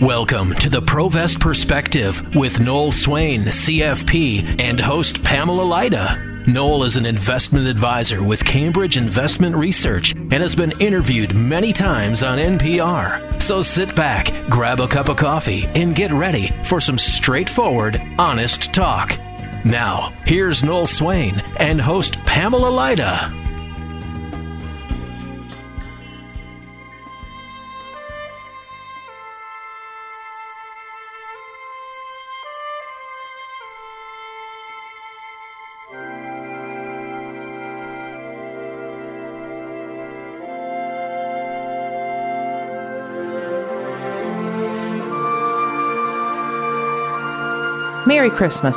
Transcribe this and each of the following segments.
Welcome to the Provest Perspective with Noel Swain, CFP, and host Pamela Lyda. Noel is an investment advisor with Cambridge Investment Research and has been interviewed many times on NPR. So sit back, grab a cup of coffee, and get ready for some straightforward, honest talk. Now, here's Noel Swain and host Pamela Lyda. Merry Christmas.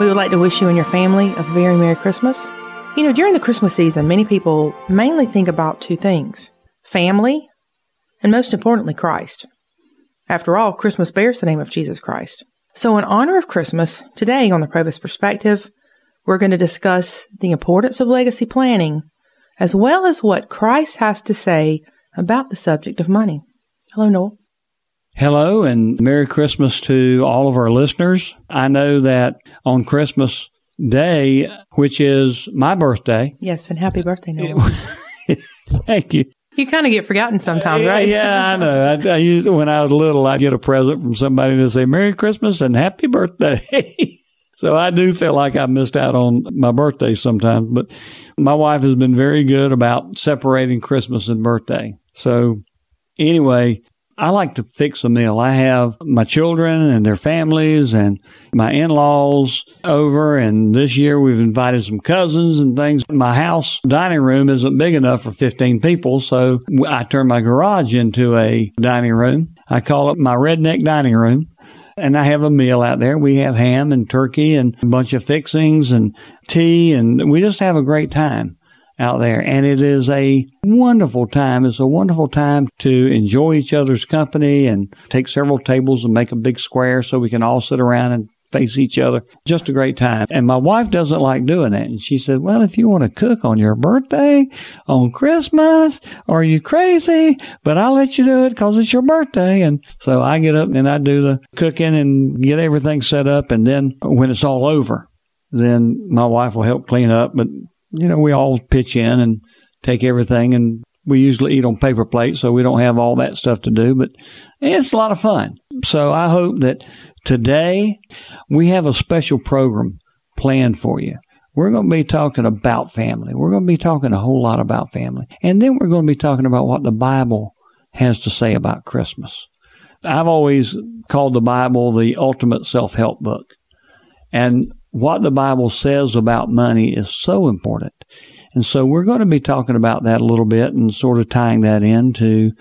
We would like to wish you and your family a very Merry Christmas. You know, during the Christmas season, many people mainly think about two things family, and most importantly, Christ. After all, Christmas bears the name of Jesus Christ. So, in honor of Christmas, today on the Provest Perspective, we're going to discuss the importance of legacy planning, as well as what Christ has to say about the subject of money. Hello, Noel. Hello and Merry Christmas to all of our listeners. I know that on Christmas Day, which is my birthday. Yes, and happy birthday, Noel. Thank you. You kind of get forgotten sometimes, right? Yeah, I know. I, I used, when I was little, I'd get a present from somebody to say Merry Christmas and Happy Birthday. so I do feel like I missed out on my birthday sometimes, but my wife has been very good about separating Christmas and birthday. So anyway, I like to fix a meal. I have my children and their families and my in laws over. And this year we've invited some cousins and things. My house dining room isn't big enough for 15 people. So I turn my garage into a dining room. I call it my redneck dining room. And I have a meal out there. We have ham and turkey and a bunch of fixings and tea, and we just have a great time out there. And it is a wonderful time. It's a wonderful time to enjoy each other's company and take several tables and make a big square so we can all sit around and face each other. Just a great time. And my wife doesn't like doing that. And she said, well, if you want to cook on your birthday, on Christmas, are you crazy? But I'll let you do it because it's your birthday. And so I get up and I do the cooking and get everything set up. And then when it's all over, then my wife will help clean up. But you know, we all pitch in and take everything and we usually eat on paper plates, so we don't have all that stuff to do, but it's a lot of fun. So I hope that today we have a special program planned for you. We're going to be talking about family. We're going to be talking a whole lot about family. And then we're going to be talking about what the Bible has to say about Christmas. I've always called the Bible the ultimate self help book. And what the Bible says about money is so important. And so we're going to be talking about that a little bit and sort of tying that into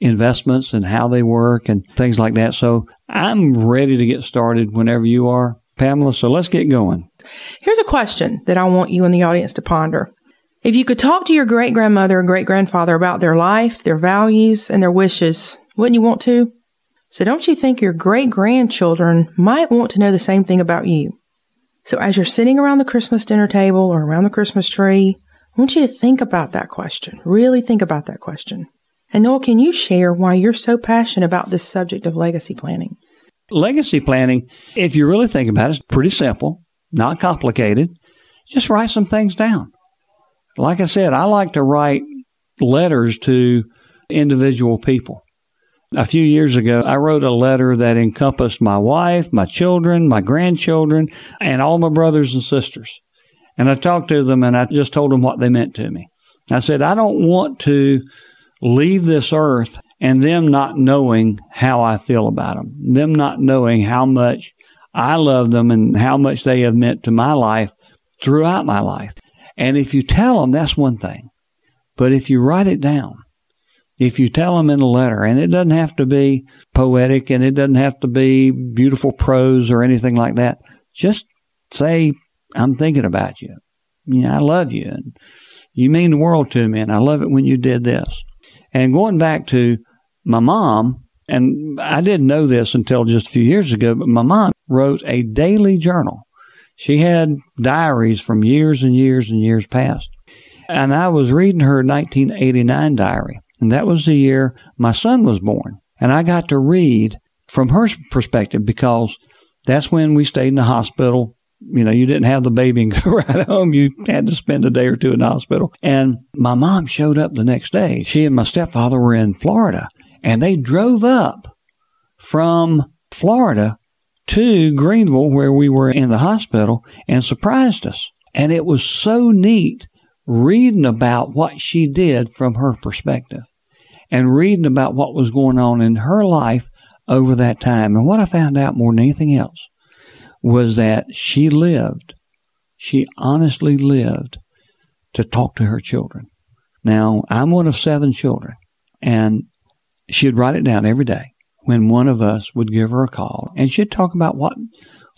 investments and how they work and things like that. So I'm ready to get started whenever you are, Pamela. So let's get going. Here's a question that I want you and the audience to ponder. If you could talk to your great grandmother and great grandfather about their life, their values, and their wishes, wouldn't you want to? So don't you think your great grandchildren might want to know the same thing about you? So as you're sitting around the Christmas dinner table or around the Christmas tree, I want you to think about that question. Really think about that question. And Noel, can you share why you're so passionate about this subject of legacy planning? Legacy planning, if you really think about it, it's pretty simple, not complicated. Just write some things down. Like I said, I like to write letters to individual people. A few years ago, I wrote a letter that encompassed my wife, my children, my grandchildren, and all my brothers and sisters. And I talked to them and I just told them what they meant to me. I said, I don't want to leave this earth and them not knowing how I feel about them, them not knowing how much I love them and how much they have meant to my life throughout my life. And if you tell them, that's one thing. But if you write it down, if you tell them in a letter, and it doesn't have to be poetic and it doesn't have to be beautiful prose or anything like that, just say, I'm thinking about you. You know, I love you and you mean the world to me and I love it when you did this. And going back to my mom, and I didn't know this until just a few years ago, but my mom wrote a daily journal. She had diaries from years and years and years past. And I was reading her 1989 diary. And that was the year my son was born. And I got to read from her perspective because that's when we stayed in the hospital. You know, you didn't have the baby and go right home. You had to spend a day or two in the hospital. And my mom showed up the next day. She and my stepfather were in Florida and they drove up from Florida to Greenville where we were in the hospital and surprised us. And it was so neat reading about what she did from her perspective and reading about what was going on in her life over that time. And what I found out more than anything else was that she lived, she honestly lived to talk to her children. Now, I'm one of seven children, and she'd write it down every day when one of us would give her a call, and she'd talk about what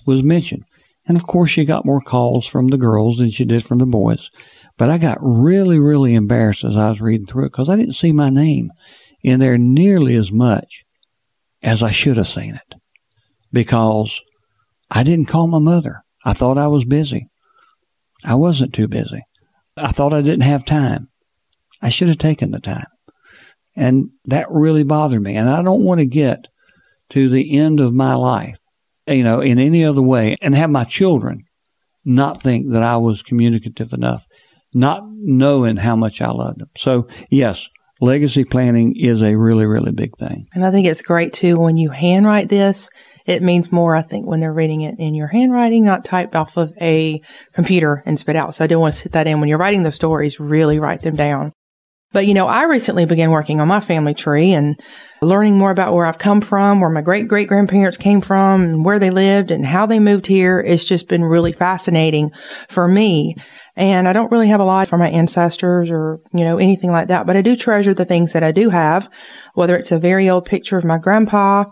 was mentioned. And of course, she got more calls from the girls than she did from the boys. But I got really, really embarrassed as I was reading through it because I didn't see my name in there nearly as much as I should have seen it because I didn't call my mother. I thought I was busy. I wasn't too busy. I thought I didn't have time. I should have taken the time. And that really bothered me. And I don't want to get to the end of my life, you know, in any other way and have my children not think that I was communicative enough, not knowing how much I loved them. So, yes, legacy planning is a really, really big thing. And I think it's great too when you handwrite this. It means more, I think, when they're reading it in your handwriting, not typed off of a computer and spit out. So I do want to sit that in. When you're writing the stories, really write them down. But you know, I recently began working on my family tree and learning more about where I've come from, where my great great grandparents came from, and where they lived and how they moved here. It's just been really fascinating for me. And I don't really have a lot for my ancestors or, you know, anything like that, but I do treasure the things that I do have, whether it's a very old picture of my grandpa,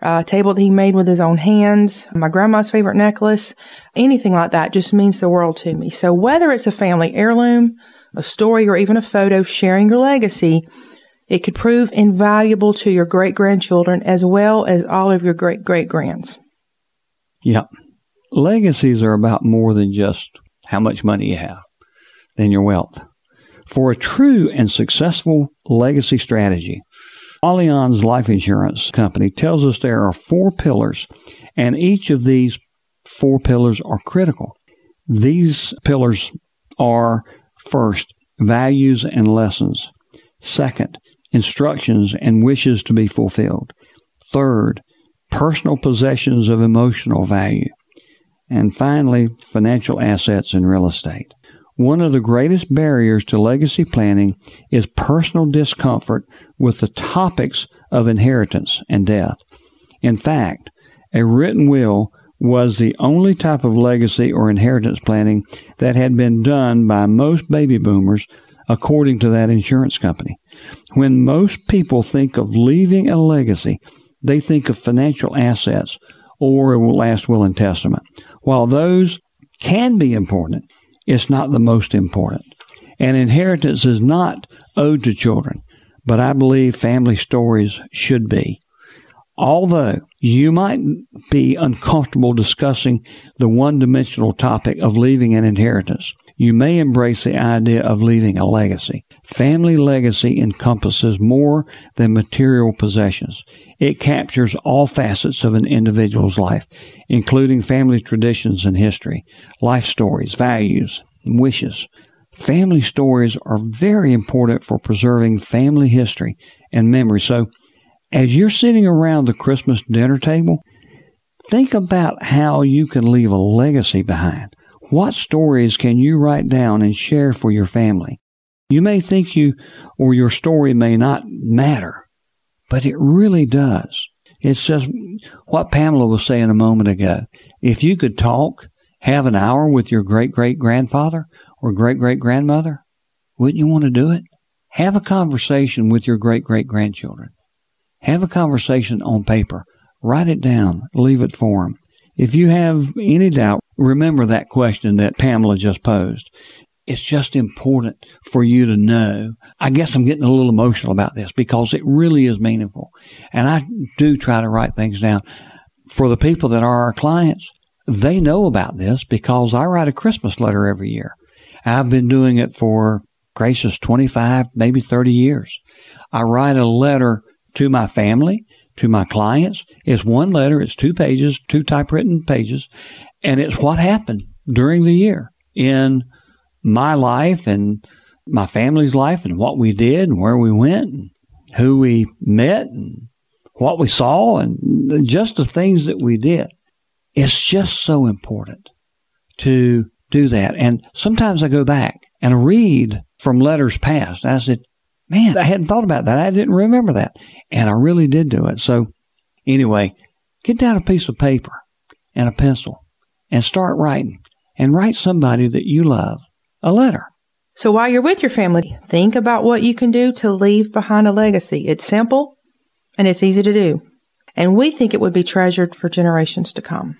a table that he made with his own hands, my grandma's favorite necklace, anything like that just means the world to me. So whether it's a family heirloom, a story, or even a photo sharing your legacy, it could prove invaluable to your great grandchildren as well as all of your great great grands. Yep. Legacies are about more than just how much money you have, than your wealth. For a true and successful legacy strategy, Allianz Life Insurance Company tells us there are four pillars, and each of these four pillars are critical. These pillars are first, values and lessons. Second, instructions and wishes to be fulfilled. Third, personal possessions of emotional value. And finally, financial assets and real estate. One of the greatest barriers to legacy planning is personal discomfort with the topics of inheritance and death. In fact, a written will was the only type of legacy or inheritance planning that had been done by most baby boomers, according to that insurance company. When most people think of leaving a legacy, they think of financial assets or a last will and testament. While those can be important, it's not the most important. And inheritance is not owed to children, but I believe family stories should be. Although you might be uncomfortable discussing the one dimensional topic of leaving an inheritance, you may embrace the idea of leaving a legacy. Family legacy encompasses more than material possessions. It captures all facets of an individual's life, including family traditions and history, life stories, values, wishes. Family stories are very important for preserving family history and memory. So, as you're sitting around the Christmas dinner table, think about how you can leave a legacy behind. What stories can you write down and share for your family? You may think you or your story may not matter, but it really does. It's just what Pamela was saying a moment ago. If you could talk, have an hour with your great great grandfather or great great grandmother, wouldn't you want to do it? Have a conversation with your great great grandchildren. Have a conversation on paper. Write it down. Leave it for them. If you have any doubt, remember that question that Pamela just posed. It's just important for you to know. I guess I'm getting a little emotional about this because it really is meaningful. And I do try to write things down. For the people that are our clients, they know about this because I write a Christmas letter every year. I've been doing it for gracious 25, maybe 30 years. I write a letter to my family, to my clients. It's one letter, it's two pages, two typewritten pages, and it's what happened during the year in my life and my family's life and what we did and where we went and who we met and what we saw and just the things that we did. It's just so important to do that. And sometimes I go back and read from letters past. I said, man, I hadn't thought about that. I didn't remember that. And I really did do it. So anyway, get down a piece of paper and a pencil and start writing and write somebody that you love a letter. So while you're with your family, think about what you can do to leave behind a legacy. It's simple and it's easy to do. And we think it would be treasured for generations to come.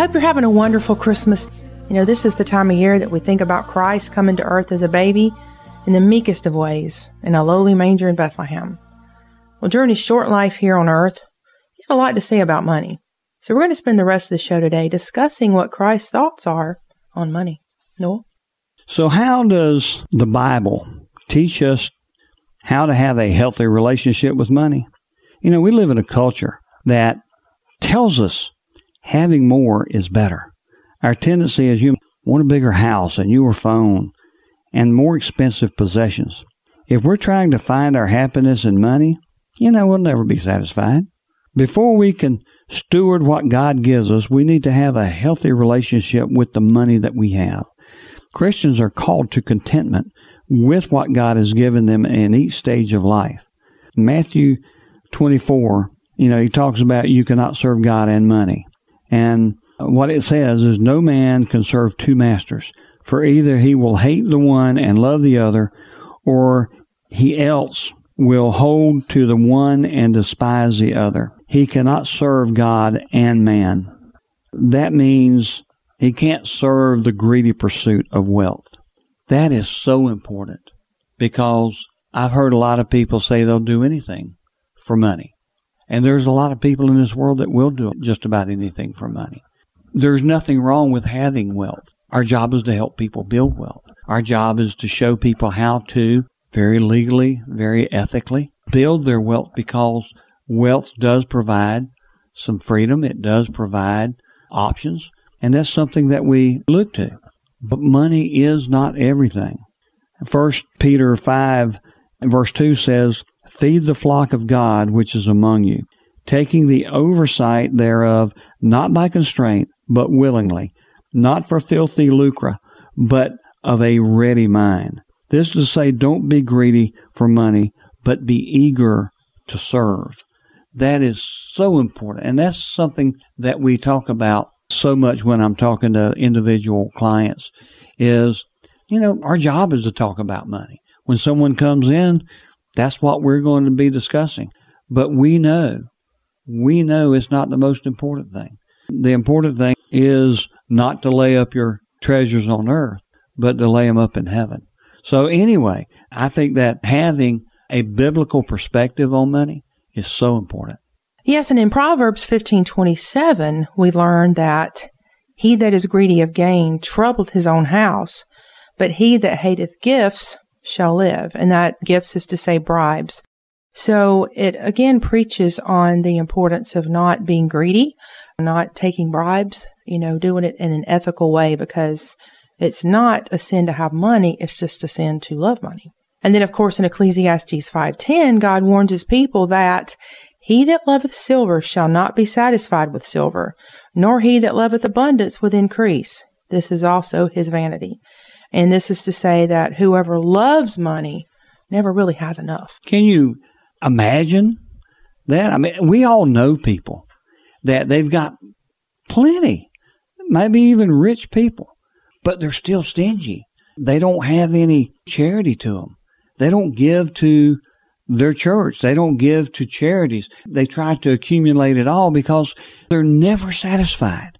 I hope you're having a wonderful Christmas. You know, this is the time of year that we think about Christ coming to earth as a baby in the meekest of ways in a lowly manger in Bethlehem. Well, during his short life here on earth, he had a lot to say about money. So we're going to spend the rest of the show today discussing what Christ's thoughts are on money. Noel? So, how does the Bible teach us how to have a healthy relationship with money? You know, we live in a culture that tells us having more is better. Our tendency is you want a bigger house, a newer phone, and more expensive possessions. If we're trying to find our happiness in money, you know, we'll never be satisfied. Before we can steward what God gives us, we need to have a healthy relationship with the money that we have. Christians are called to contentment with what God has given them in each stage of life. Matthew 24, you know, he talks about you cannot serve God and money. And what it says is no man can serve two masters, for either he will hate the one and love the other, or he else will hold to the one and despise the other. He cannot serve God and man. That means he can't serve the greedy pursuit of wealth. That is so important because I've heard a lot of people say they'll do anything for money. And there's a lot of people in this world that will do just about anything for money. There's nothing wrong with having wealth. Our job is to help people build wealth. Our job is to show people how to, very legally, very ethically, build their wealth because wealth does provide some freedom. It does provide options. And that's something that we look to. But money is not everything. First Peter 5 verse 2 says, Feed the flock of God which is among you, taking the oversight thereof not by constraint, but willingly, not for filthy lucre, but of a ready mind. This is to say, don't be greedy for money, but be eager to serve. That is so important. And that's something that we talk about so much when I'm talking to individual clients is, you know, our job is to talk about money. When someone comes in, that's what we're going to be discussing. But we know, we know it's not the most important thing. The important thing is not to lay up your treasures on earth, but to lay them up in heaven. So anyway, I think that having a biblical perspective on money is so important. Yes, and in Proverbs 15:27, we learn that he that is greedy of gain troubleth his own house, but he that hateth gifts shall live. And that gifts is to say bribes. So it again preaches on the importance of not being greedy, not taking bribes, you know, doing it in an ethical way because it's not a sin to have money, it's just a sin to love money. And then of course in Ecclesiastes 5:10 God warns his people that he that loveth silver shall not be satisfied with silver, nor he that loveth abundance with increase. This is also his vanity. And this is to say that whoever loves money never really has enough. Can you imagine that? I mean, we all know people that they've got plenty, maybe even rich people, but they're still stingy. they don't have any charity to them. They don't give to their church. They don't give to charities. They try to accumulate it all because they're never satisfied.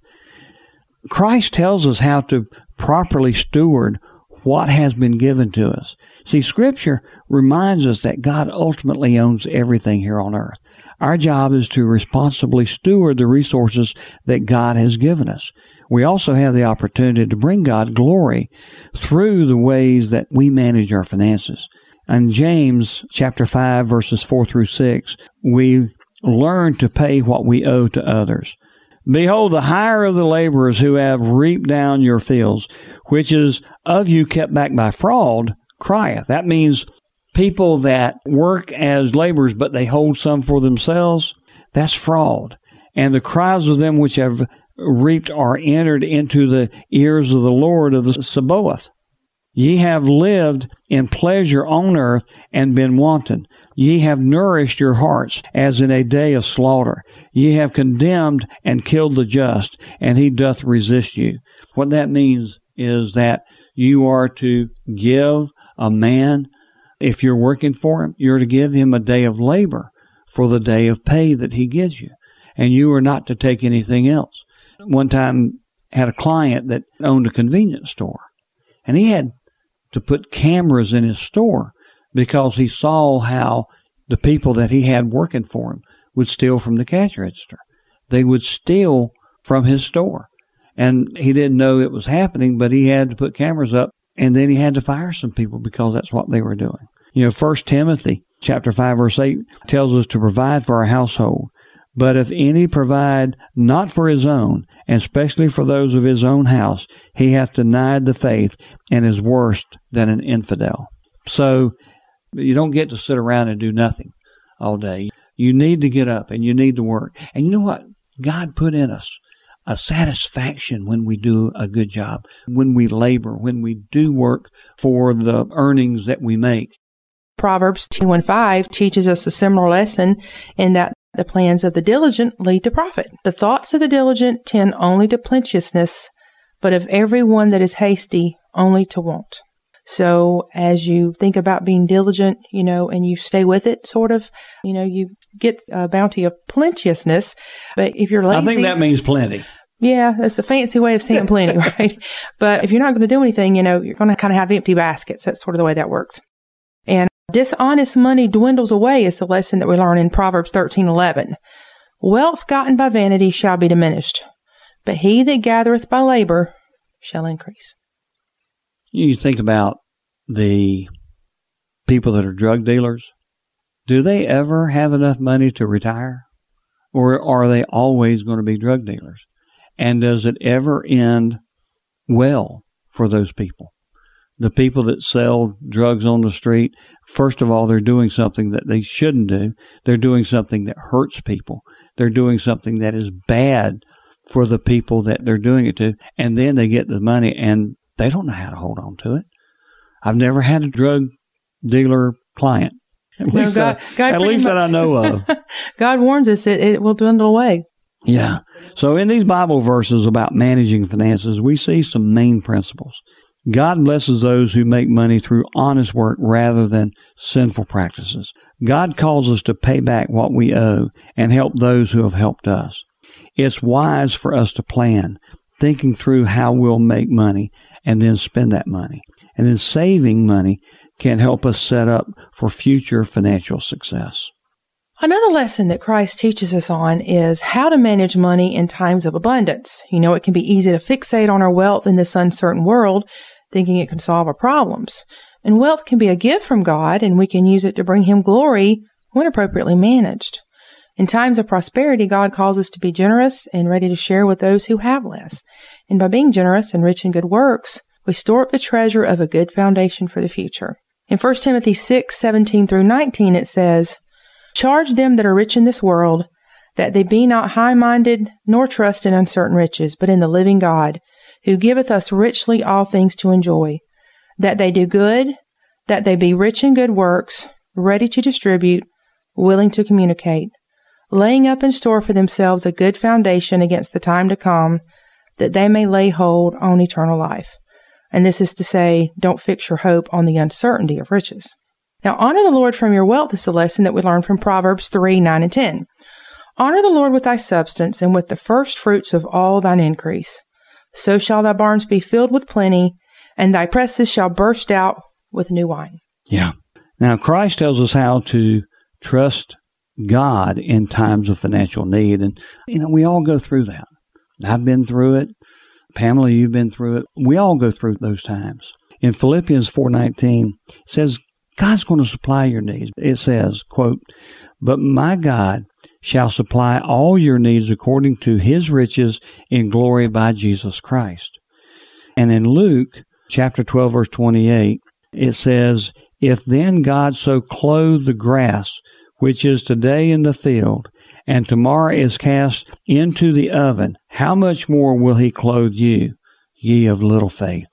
Christ tells us how to properly steward what has been given to us. See, Scripture reminds us that God ultimately owns everything here on earth. Our job is to responsibly steward the resources that God has given us. We also have the opportunity to bring God glory through the ways that we manage our finances. In James chapter 5 verses 4 through 6, we learn to pay what we owe to others. Behold, the hire of the laborers who have reaped down your fields, which is of you kept back by fraud, crieth. That means people that work as laborers, but they hold some for themselves. That's fraud. And the cries of them which have reaped are entered into the ears of the Lord of the Sabaoth. Ye have lived in pleasure on earth and been wanton. Ye have nourished your hearts as in a day of slaughter. Ye have condemned and killed the just, and he doth resist you. What that means is that you are to give a man, if you're working for him, you're to give him a day of labor for the day of pay that he gives you. And you are not to take anything else. One time had a client that owned a convenience store and he had to put cameras in his store because he saw how the people that he had working for him would steal from the cash register. They would steal from his store. And he didn't know it was happening, but he had to put cameras up and then he had to fire some people because that's what they were doing. You know, First Timothy chapter 5 verse 8 tells us to provide for our household. But if any provide not for his own, and especially for those of his own house, he hath denied the faith and is worse than an infidel. So you don't get to sit around and do nothing all day. You need to get up and you need to work. And you know what? God put in us a satisfaction when we do a good job, when we labor, when we do work for the earnings that we make. Proverbs 2 and 5 teaches us a similar lesson in that the plans of the diligent lead to profit. The thoughts of the diligent tend only to plenteousness, but of every one that is hasty, only to want. So as you think about being diligent, you know, and you stay with it, sort of, you know, you get a bounty of plenteousness. But if you're lazy, I think that means plenty. Yeah, that's a fancy way of saying plenty, right? But if you're not going to do anything, you know, you're going to kind of have empty baskets. That's sort of the way that works. And dishonest money dwindles away is the lesson that we learn in Proverbs 13:11. Wealth gotten by vanity shall be diminished, but he that gathereth by labor shall increase. You think about the people that are drug dealers. Do they ever have enough money to retire? Or are they always going to be drug dealers? And does it ever end well for those people? The people that sell drugs on the street, first of all, they're doing something that they shouldn't do. They're doing something that hurts people. They're doing something that is bad for the people that they're doing it to. And then they get the money and they don't know how to hold on to it. I've never had a drug dealer client. At No, least, God- I, God at least that I know of. God warns us that it will dwindle away. Yeah. So in these Bible verses about managing finances, we see some main principles. God blesses those who make money through honest work rather than sinful practices. God calls us to pay back what we owe and help those who have helped us. It's wise for us to plan, thinking through how we'll make money and then spend that money. And then saving money can help us set up for future financial success. Another lesson that Christ teaches us on is how to manage money in times of abundance. You know, it can be easy to fixate on our wealth in this uncertain world, thinking it can solve our problems. And wealth can be a gift from God, and we can use it to bring Him glory when appropriately managed. In times of prosperity, God calls us to be generous and ready to share with those who have less. And by being generous and rich in good works, we store up the treasure of a good foundation for the future. In 1 Timothy 6, 17 through 19, it says, Charge them that are rich in this world, that they be not high minded, nor trust in uncertain riches, but in the living God, who giveth us richly all things to enjoy, that they do good, that they be rich in good works, ready to distribute, willing to communicate, laying up in store for themselves a good foundation against the time to come, that they may lay hold on eternal life. And this is to say, don't fix your hope on the uncertainty of riches. Now, honor the Lord from your wealth is the lesson that we learn from Proverbs 3, 9, and 10. Honor the Lord with thy substance and with the first fruits of all thine increase. So shall thy barns be filled with plenty, and thy presses shall burst out with new wine. Yeah. Now, Christ tells us how to trust God in times of financial need. And, you know, we all go through that. I've been through it. Pamela, you've been through it. We all go through those times. In Philippians 4:19 it says God's going to supply your needs. It says, quote, "But my God shall supply all your needs according to his riches in glory by Jesus Christ." And in Luke chapter 12 verse 28, it says, "If then God so clothe the grass which is today in the field and tomorrow is cast into the oven, how much more will he clothe you, ye of little faith?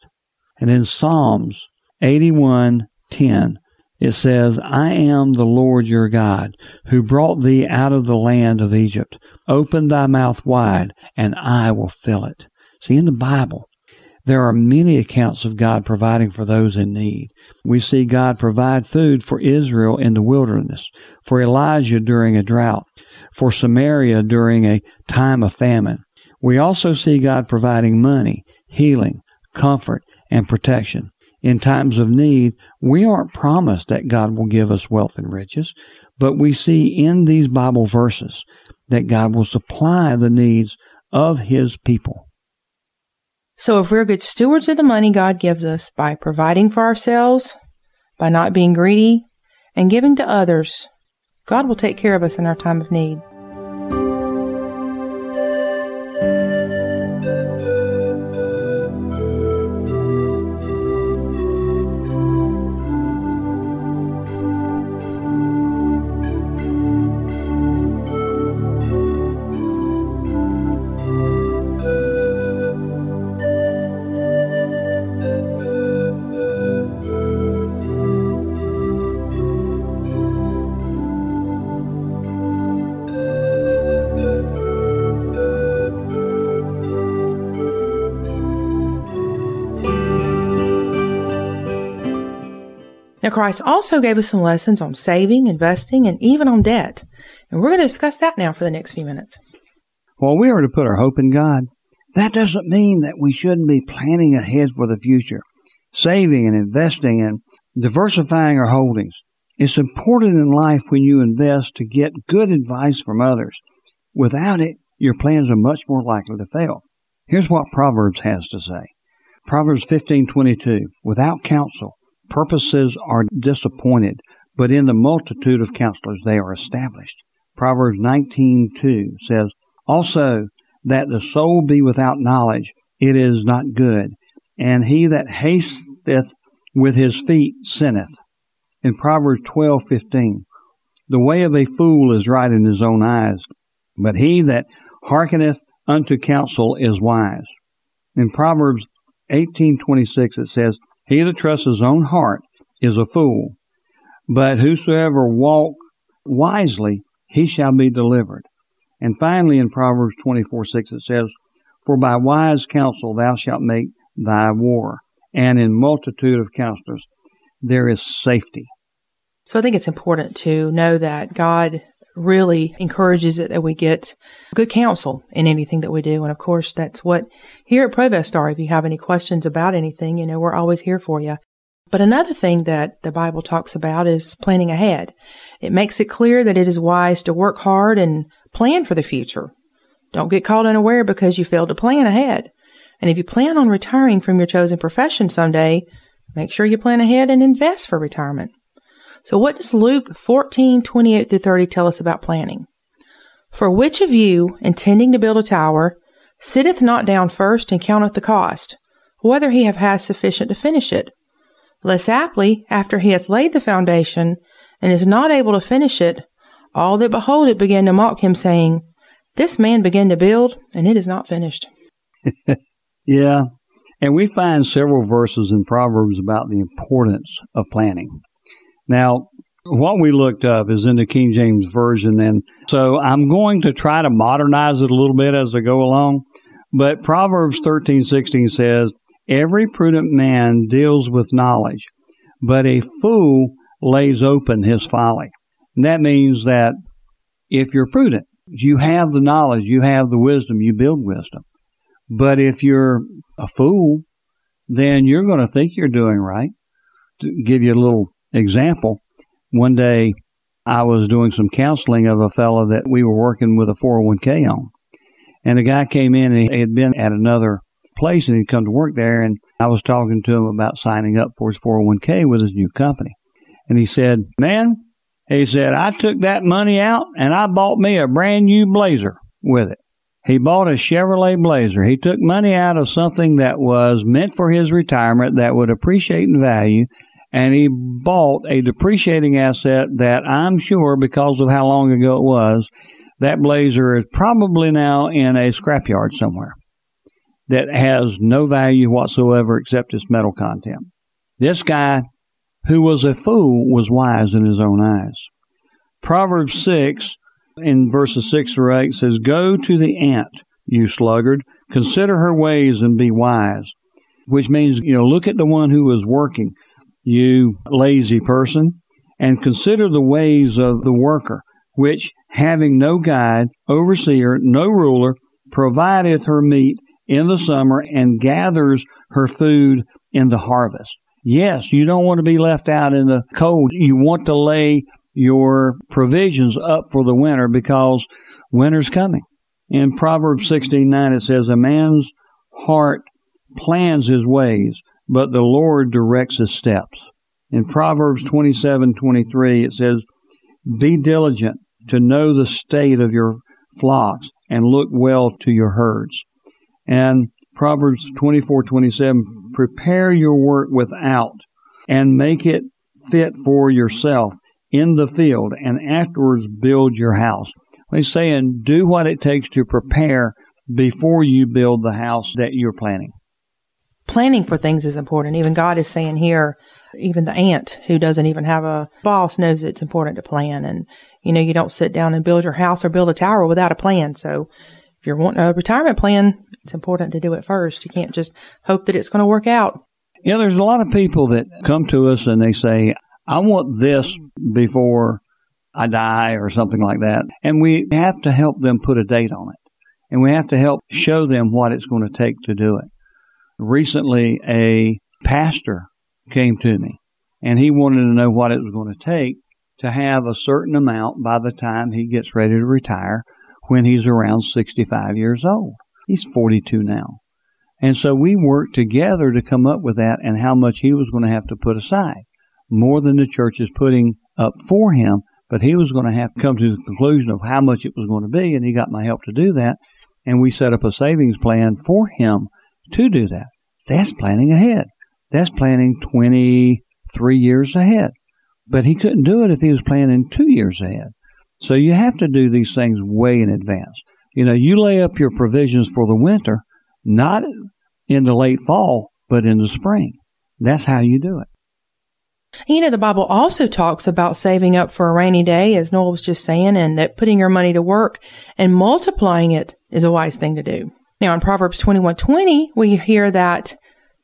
And in Psalms 81:10 it says, I am the Lord your God, who brought thee out of the land of Egypt. Open thy mouth wide, and I will fill it. See, in the Bible, there are many accounts of God providing for those in need. We see God provide food for Israel in the wilderness, for Elijah during a drought, for Samaria during a time of famine. We also see God providing money, healing, comfort, and protection. In times of need, we aren't promised that God will give us wealth and riches, but we see in these Bible verses that God will supply the needs of His people. So if we're good stewards of the money God gives us by providing for ourselves, by not being greedy, and giving to others, God will take care of us in our time of need. Now, Christ also gave us some lessons on saving, investing, and even on debt. And we're going to discuss that now for the next few minutes. While we are to put our hope in God. That doesn't mean that we shouldn't be planning ahead for the future, saving and investing and diversifying our holdings. It's important in life when you invest to get good advice from others. Without it, your plans are much more likely to fail. Here's what Proverbs has to say. Proverbs 15:22 Without counsel Purposes are disappointed, but in the multitude of counselors they are established. Proverbs 19:2 says, "Also that the soul be without knowledge, it is not good, and he that hasteth with his feet sinneth." In Proverbs 12:15, "The way of a fool is right in his own eyes, but he that hearkeneth unto counsel is wise." In Proverbs 18:26 it says, he that trusts his own heart is a fool, but whosoever walk wisely, he shall be delivered. And finally, in Proverbs 24 6, it says, For by wise counsel thou shalt make thy war, and in multitude of counselors there is safety. So I think it's important to know that God really encourages it that we get good counsel in anything that we do. And of course, that's what here at Provest are. If you have any questions about anything, you know, we're always here for you. But another thing that the Bible talks about is planning ahead. It makes it clear that it is wise to work hard and plan for the future. Don't get caught unaware because you failed to plan ahead. And if you plan on retiring from your chosen profession someday, make sure you plan ahead and invest for retirement. So what does Luke 14, 28 through 30 tell us about planning? For which of you, intending to build a tower, sitteth not down first and counteth the cost, whether he have had sufficient to finish it? Less aptly, after he hath laid the foundation, and is not able to finish it, all that behold it begin to mock him, saying, This man began to build, and it is not finished. yeah, and we find several verses in Proverbs about the importance of planning. Now, what we looked up is in the King James Version, and so I'm going to try to modernize it a little bit as I go along. But Proverbs 13, 16 says, Every prudent man deals with knowledge, but a fool lays open his folly. And that means that if you're prudent, you have the knowledge, you have the wisdom, you build wisdom. But if you're a fool, then you're going to think you're doing right. To give you a little example, one day I was doing some counseling of a fellow that we were working with a 401k on. And the guy came in and he had been at another place and he'd come to work there. And I was talking to him about signing up for his 401k with his new company. And he said, Man, he said, I took that money out and I bought me a brand new blazer with it. He bought a Chevrolet Blazer. He took money out of something that was meant for his retirement that would appreciate in value, and he bought a depreciating asset that I'm sure, because of how long ago it was, that blazer is probably now in a scrapyard somewhere that has no value whatsoever except its metal content. This guy, who was a fool, was wise in his own eyes. Proverbs 6 in verses 6 through 8 says, Go to the ant, you sluggard, consider her ways and be wise. Which means, you know, look at the one who is working, you lazy person, and consider the ways of the worker which, having no guide, overseer, no ruler, provideth her meat in the summer and gathers her food in the harvest. Yes, you don't want to be left out in the cold. You want to lay your provisions up for the winter because winter's coming. In Proverbs 16:9 it says, "A man's heart plans his ways, but the Lord directs his steps." In Proverbs 27:23 it says, "Be diligent to know the state of your flocks and look well to your herds. And Proverbs 24:27 prepare your work without and make it fit for yourself in the field and afterwards build your house. He's saying do what it takes to prepare before you build the house that you're planning. Planning for things is important. Even God is saying here, even the ant who doesn't even have a boss knows it's important to plan. And you know, you don't sit down and build your house or build a tower without a plan. So if you're wanting a retirement plan, it's important to do it first. You can't just hope that it's going to work out. Yeah, there's a lot of people that come to us and they say, I want this before I die or something like that. And we have to help them put a date on it. And we have to help show them what it's going to take to do it. Recently, a pastor came to me and he wanted to know what it was going to take to have a certain amount by the time he gets ready to retire when he's around 65 years old. He's 42 now. And so we worked together to come up with that and how much he was going to have to put aside. More than the church is putting up for him, but he was going to have to come to the conclusion of how much it was going to be, and he got my help to do that. And we set up a savings plan for him to do that. That's planning ahead. That's planning 23 years ahead. But he couldn't do it if he was planning two years ahead. So you have to do these things way in advance. You know, you lay up your provisions for the winter, not in the late fall, but in the spring. That's how you do it. You know, the Bible also talks about saving up for a rainy day, as Noel was just saying, and that putting your money to work and multiplying it is a wise thing to do. Now, in Proverbs 21:20, we hear that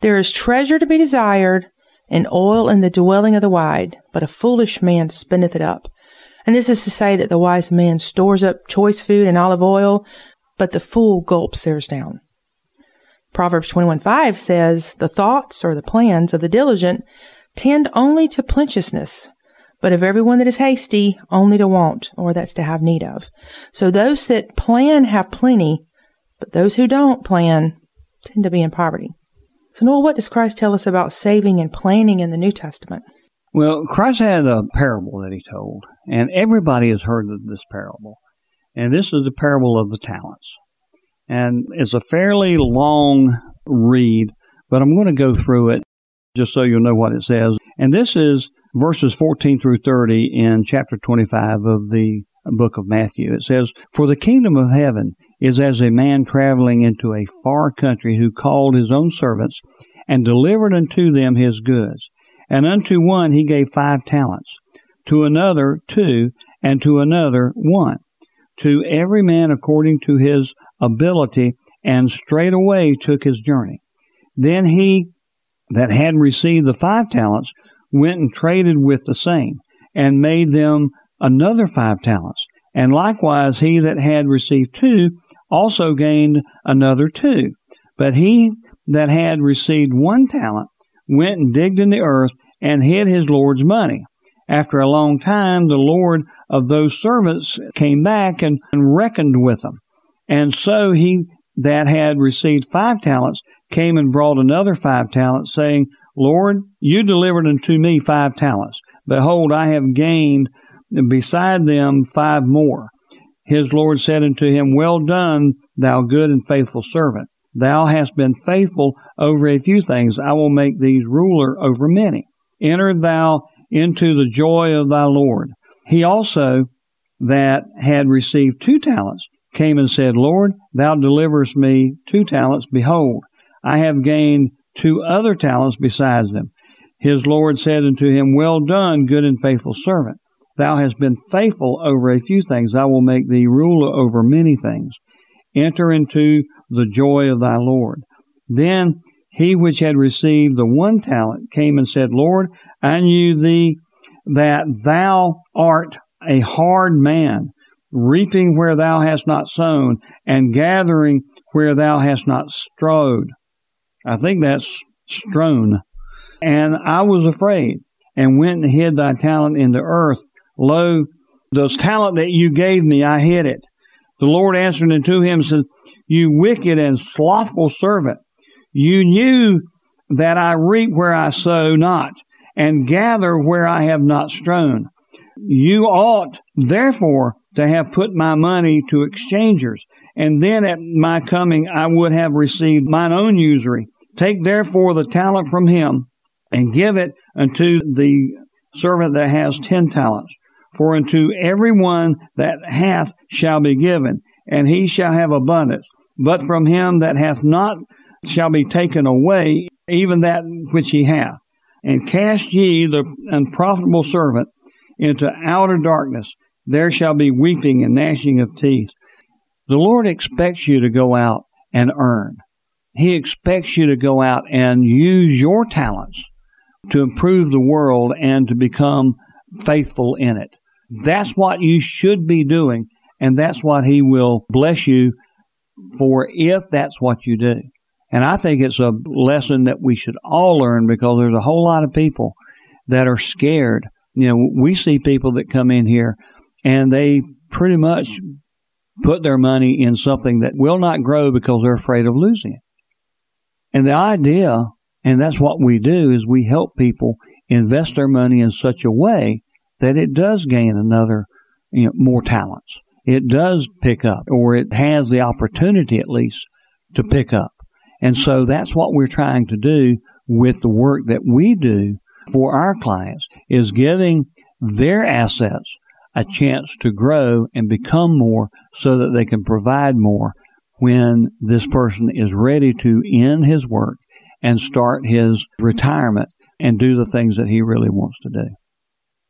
there is treasure to be desired and oil in the dwelling of the wise, but a foolish man spendeth it up. And this is to say that the wise man stores up choice food and olive oil, but the fool gulps theirs down. Proverbs 21:5 says, "The thoughts or the plans of the diligent tend only to plenteousness, but of everyone that is hasty, only to want, or that's to have need of. So those that plan have plenty, but those who don't plan tend to be in poverty." So, Noel, what does Christ tell us about saving and planning in the New Testament? Well, Christ had a parable that he told, and everybody has heard of this parable. And this is the parable of the talents. And it's a fairly long read, but I'm going to go through it just so you'll know what it says. And this is verses 14 through 30 in chapter 25 of the book of Matthew. It says, For the kingdom of heaven is as a man traveling into a far country who called his own servants and delivered unto them his goods. And unto one he gave five talents, to another two, and to another one, to every man according to his ability, and straightway took his journey. Then he that had received the five talents went and traded with the same, and made them another five talents. And likewise he that had received two also gained another two. But he that had received one talent went and digged in the earth and hid his Lord's money. After a long time, the Lord of those servants came back and, and reckoned with them. And so he that had received five talents came and brought another five talents, saying, Lord, you delivered unto me five talents. Behold, I have gained beside them five more. His Lord said unto him, Well done, thou good and faithful servant. Thou hast been faithful over a few things. I will make thee ruler over many. Enter thou into the joy of thy Lord. He also that had received two talents came and said, Lord, thou deliverest me two talents. Behold, I have gained two other talents besides them. His Lord said unto him, Well done, good and faithful servant. Thou hast been faithful over a few things. I will make thee ruler over many things. Enter into the joy of thy Lord. Then he which had received the one talent came and said, Lord, I knew thee that thou art a hard man, reaping where thou hast not sown, and gathering where thou hast not strode. I think that's strown. And I was afraid, and went and hid thy talent in the earth. Lo, the talent that you gave me, I hid it. The Lord answered unto him and said, You wicked and slothful servant, you knew that I reap where I sow not, and gather where I have not strown. You ought, therefore, to have put my money to exchangers, and then at my coming I would have received mine own usury. Take therefore the talent from him, and give it unto the servant that has ten talents. For unto every one that hath shall be given, and he shall have abundance. But from him that hath not shall be taken away, even that which he hath. And cast ye the unprofitable servant into outer darkness. There shall be weeping and gnashing of teeth. The Lord expects you to go out and earn. He expects you to go out and use your talents to improve the world and to become faithful in it. That's what you should be doing, and that's what He will bless you for if that's what you do. And I think it's a lesson that we should all learn because there's a whole lot of people that are scared. You know, we see people that come in here and they pretty much put their money in something that will not grow because they're afraid of losing it. And the idea, and that's what we do, is we help people invest their money in such a way that it does gain another, you know, more talents. It does pick up, or it has the opportunity at least to pick up. And so that's what we're trying to do with the work that we do for our clients is giving their assets a chance to grow and become more so that they can provide more when this person is ready to end his work and start his retirement and do the things that he really wants to do.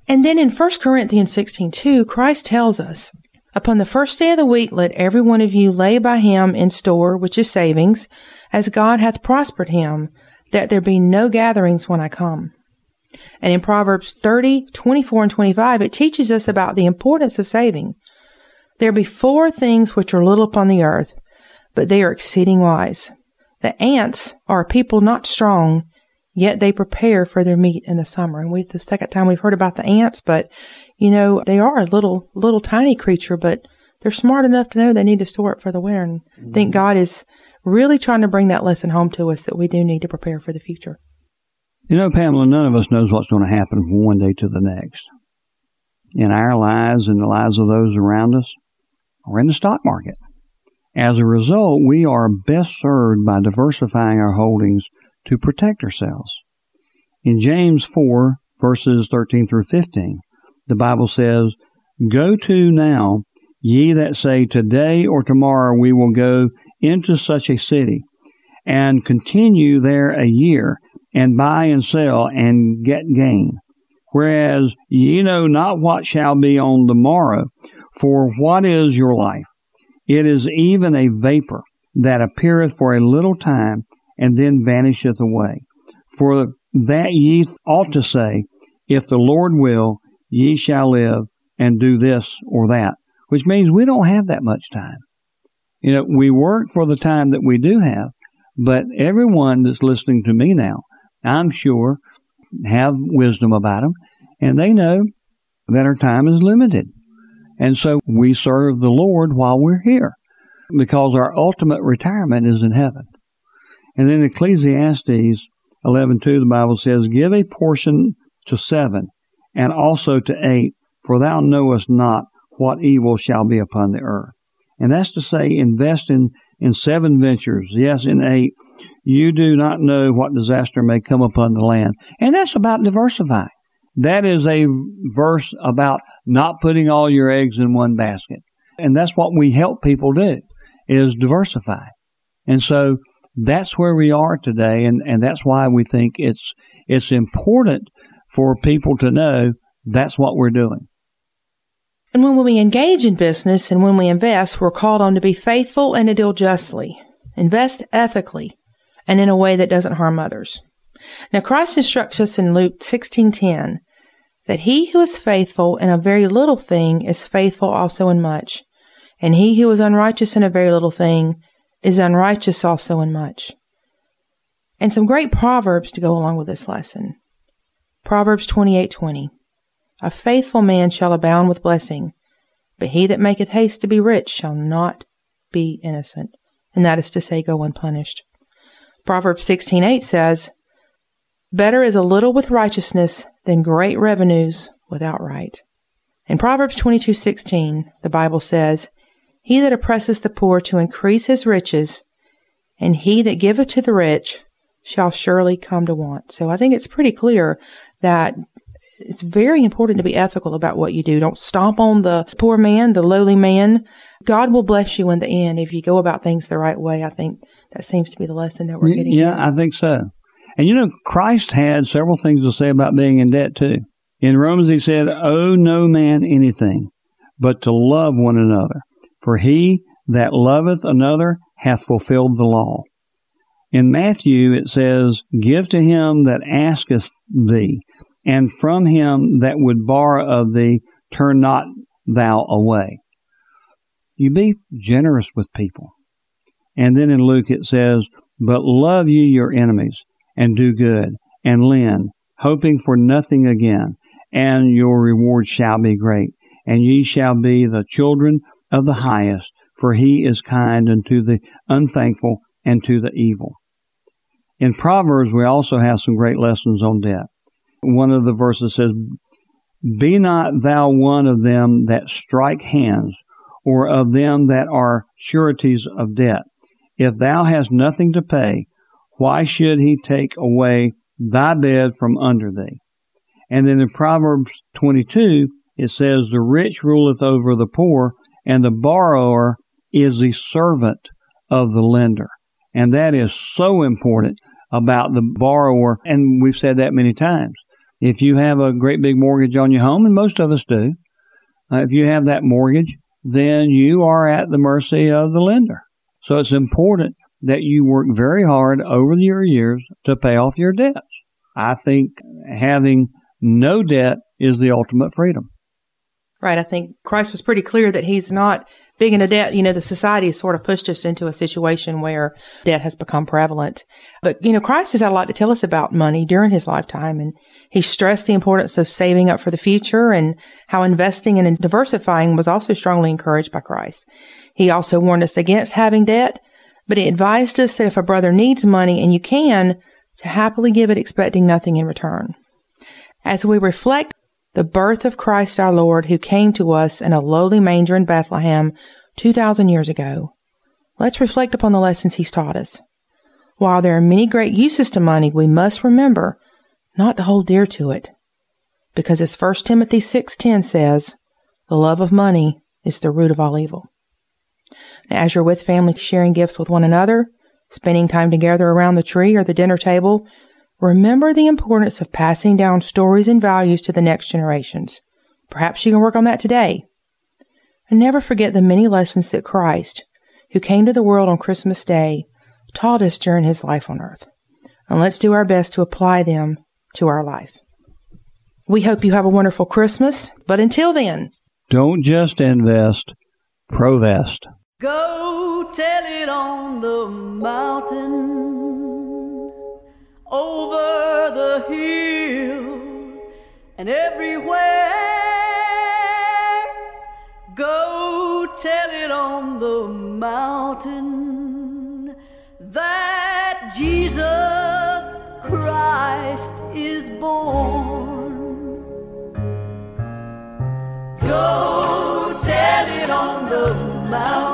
And then in 1 Corinthians 16:2, Christ tells us, "Upon the first day of the week let every one of you lay by him in store, which is savings, as God hath prospered him, that there be no gatherings when I come." And in Proverbs 30, 24 and 25, it teaches us about the importance of saving. There be four things which are little upon the earth, but they are exceeding wise. The ants are a people not strong, yet they prepare for their meat in the summer. And we, the second time we've heard about the ants, but you know, they are a little, little tiny creature, but they're smart enough to know they need to store it for the winter. And mm-hmm. I think. God is really trying to bring that lesson home to us that we do need to prepare for the future. You know, Pamela, none of us knows what's going to happen from one day to the next. In our lives and the lives of those around us, or in the stock market. As a result, we are best served by diversifying our holdings to protect ourselves. In James 4, verses 13 through 15, the Bible says, Go to now, ye that say, Today or tomorrow we will go into such a city, and continue there a year, and buy and sell, and get gain. Whereas ye know not what shall be on the morrow, for what is your life? It is even a vapor that appeareth for a little time and then vanisheth away. For that ye ought to say, If the Lord will, ye shall live and do this or that, which means we don't have that much time. You know, we work for the time that we do have, but everyone that's listening to me now, I'm sure, have wisdom about them, and they know that our time is limited. And so we serve the Lord while we're here because our ultimate retirement is in heaven. And then Ecclesiastes 11:2 the Bible says, "Give a portion to seven and also to eight, for thou knowest not what evil shall be upon the earth." And that's to say invest in in seven ventures, yes, in eight. You do not know what disaster may come upon the land. And that's about diversifying. That is a verse about not putting all your eggs in one basket. And that's what we help people do is diversify. And so that's where we are today and, and that's why we think it's it's important for people to know that's what we're doing. And when we engage in business and when we invest, we're called on to be faithful and to deal justly, invest ethically, and in a way that doesn't harm others. Now Christ instructs us in Luke 16:10 that he who is faithful in a very little thing is faithful also in much, and he who is unrighteous in a very little thing is unrighteous also in much. And some great proverbs to go along with this lesson. Proverbs 28:20 A faithful man shall abound with blessing, but he that maketh haste to be rich shall not be innocent, and that is to say go unpunished. Proverbs 16:8 says, Better is a little with righteousness than great revenues without right. In Proverbs 22:16, the Bible says, He that oppresses the poor to increase his riches, and he that giveth to the rich shall surely come to want. So I think it's pretty clear that it's very important to be ethical about what you do. Don't stomp on the poor man, the lowly man. God will bless you in the end if you go about things the right way. I think that seems to be the lesson that we're getting. Yeah, I think so. And you know, Christ had several things to say about being in debt too. In Romans, he said, Owe no man anything, but to love one another. For he that loveth another hath fulfilled the law. In Matthew, it says, Give to him that asketh thee, and from him that would borrow of thee, turn not thou away. You be generous with people. And then in Luke it says, But love ye your enemies, and do good, and lend, hoping for nothing again, and your reward shall be great, and ye shall be the children of the highest, for he is kind unto the unthankful and to the evil. In Proverbs, we also have some great lessons on debt. One of the verses says, Be not thou one of them that strike hands, or of them that are sureties of debt. If thou hast nothing to pay, why should he take away thy bed from under thee? And then in Proverbs 22, it says, The rich ruleth over the poor, and the borrower is the servant of the lender. And that is so important about the borrower. And we've said that many times. If you have a great big mortgage on your home, and most of us do, uh, if you have that mortgage, then you are at the mercy of the lender. So it's important that you work very hard over your years to pay off your debts. I think having no debt is the ultimate freedom. Right. I think Christ was pretty clear that he's not big into debt. You know, the society has sort of pushed us into a situation where debt has become prevalent. But, you know, Christ has had a lot to tell us about money during his lifetime. And he stressed the importance of saving up for the future and how investing and diversifying was also strongly encouraged by Christ. He also warned us against having debt but he advised us that if a brother needs money and you can, to happily give it expecting nothing in return. As we reflect the birth of Christ our Lord who came to us in a lowly manger in Bethlehem 2,000 years ago, let's reflect upon the lessons he's taught us. While there are many great uses to money, we must remember not to hold dear to it. Because as 1 Timothy 6.10 says, the love of money is the root of all evil. Now, As you're with family sharing gifts with one another, spending time together around the tree or the dinner table, remember the importance of passing down stories and values to the next generations. Perhaps you can work on that today. And never forget the many lessons that Christ, who came to the world on Christmas Day, taught us during his life on earth. And let's do our best to apply them to our life. We hope you have a wonderful Christmas, but until then, don't just invest, provest. Go tell it on the mountain, over the hill, and everywhere. Go tell it on the mountain that Jesus Christ is born. Go tell it on the mountain,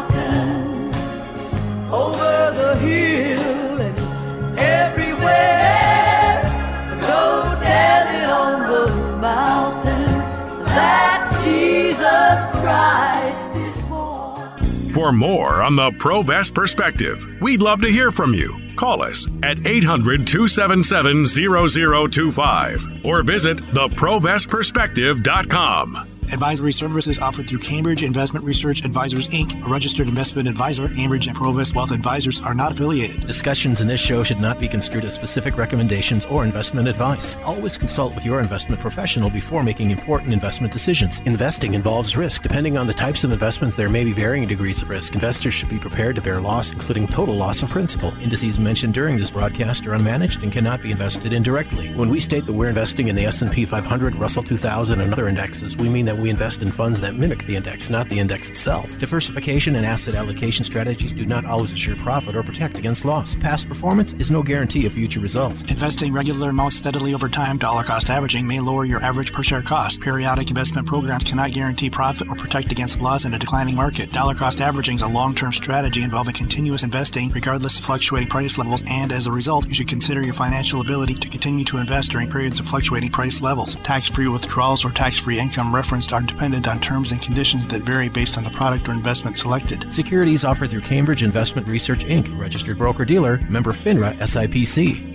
that Jesus Christ is born. For more on the Provest perspective, we'd love to hear from you. Call us at 800 277 0025 or visit theprovestperspective.com. Advisory services offered through Cambridge Investment Research Advisors Inc., a registered investment advisor. Cambridge and Provest Wealth Advisors are not affiliated. Discussions in this show should not be construed as specific recommendations or investment advice. Always consult with your investment professional before making important investment decisions. Investing involves risk. Depending on the types of investments, there may be varying degrees of risk. Investors should be prepared to bear loss, including total loss of principal. Indices mentioned during this broadcast are unmanaged and cannot be invested indirectly. When we state that we're investing in the S&P 500, Russell 2000, and other indexes, we mean that we invest in funds that mimic the index, not the index itself. Diversification and asset allocation strategies do not always assure profit or protect against loss. Past performance is no guarantee of future results. Investing regular amounts steadily over time, dollar cost averaging, may lower your average per share cost. Periodic investment programs cannot guarantee profit or protect against loss in a declining market. Dollar cost averaging is a long term strategy involving continuous investing regardless of fluctuating price levels, and as a result, you should consider your financial ability to continue to invest during periods of fluctuating price levels. Tax free withdrawals or tax free income referenced are dependent on terms and conditions that vary based on the product or investment selected. Securities offered through Cambridge Investment Research Inc., registered broker dealer, member FINRA SIPC.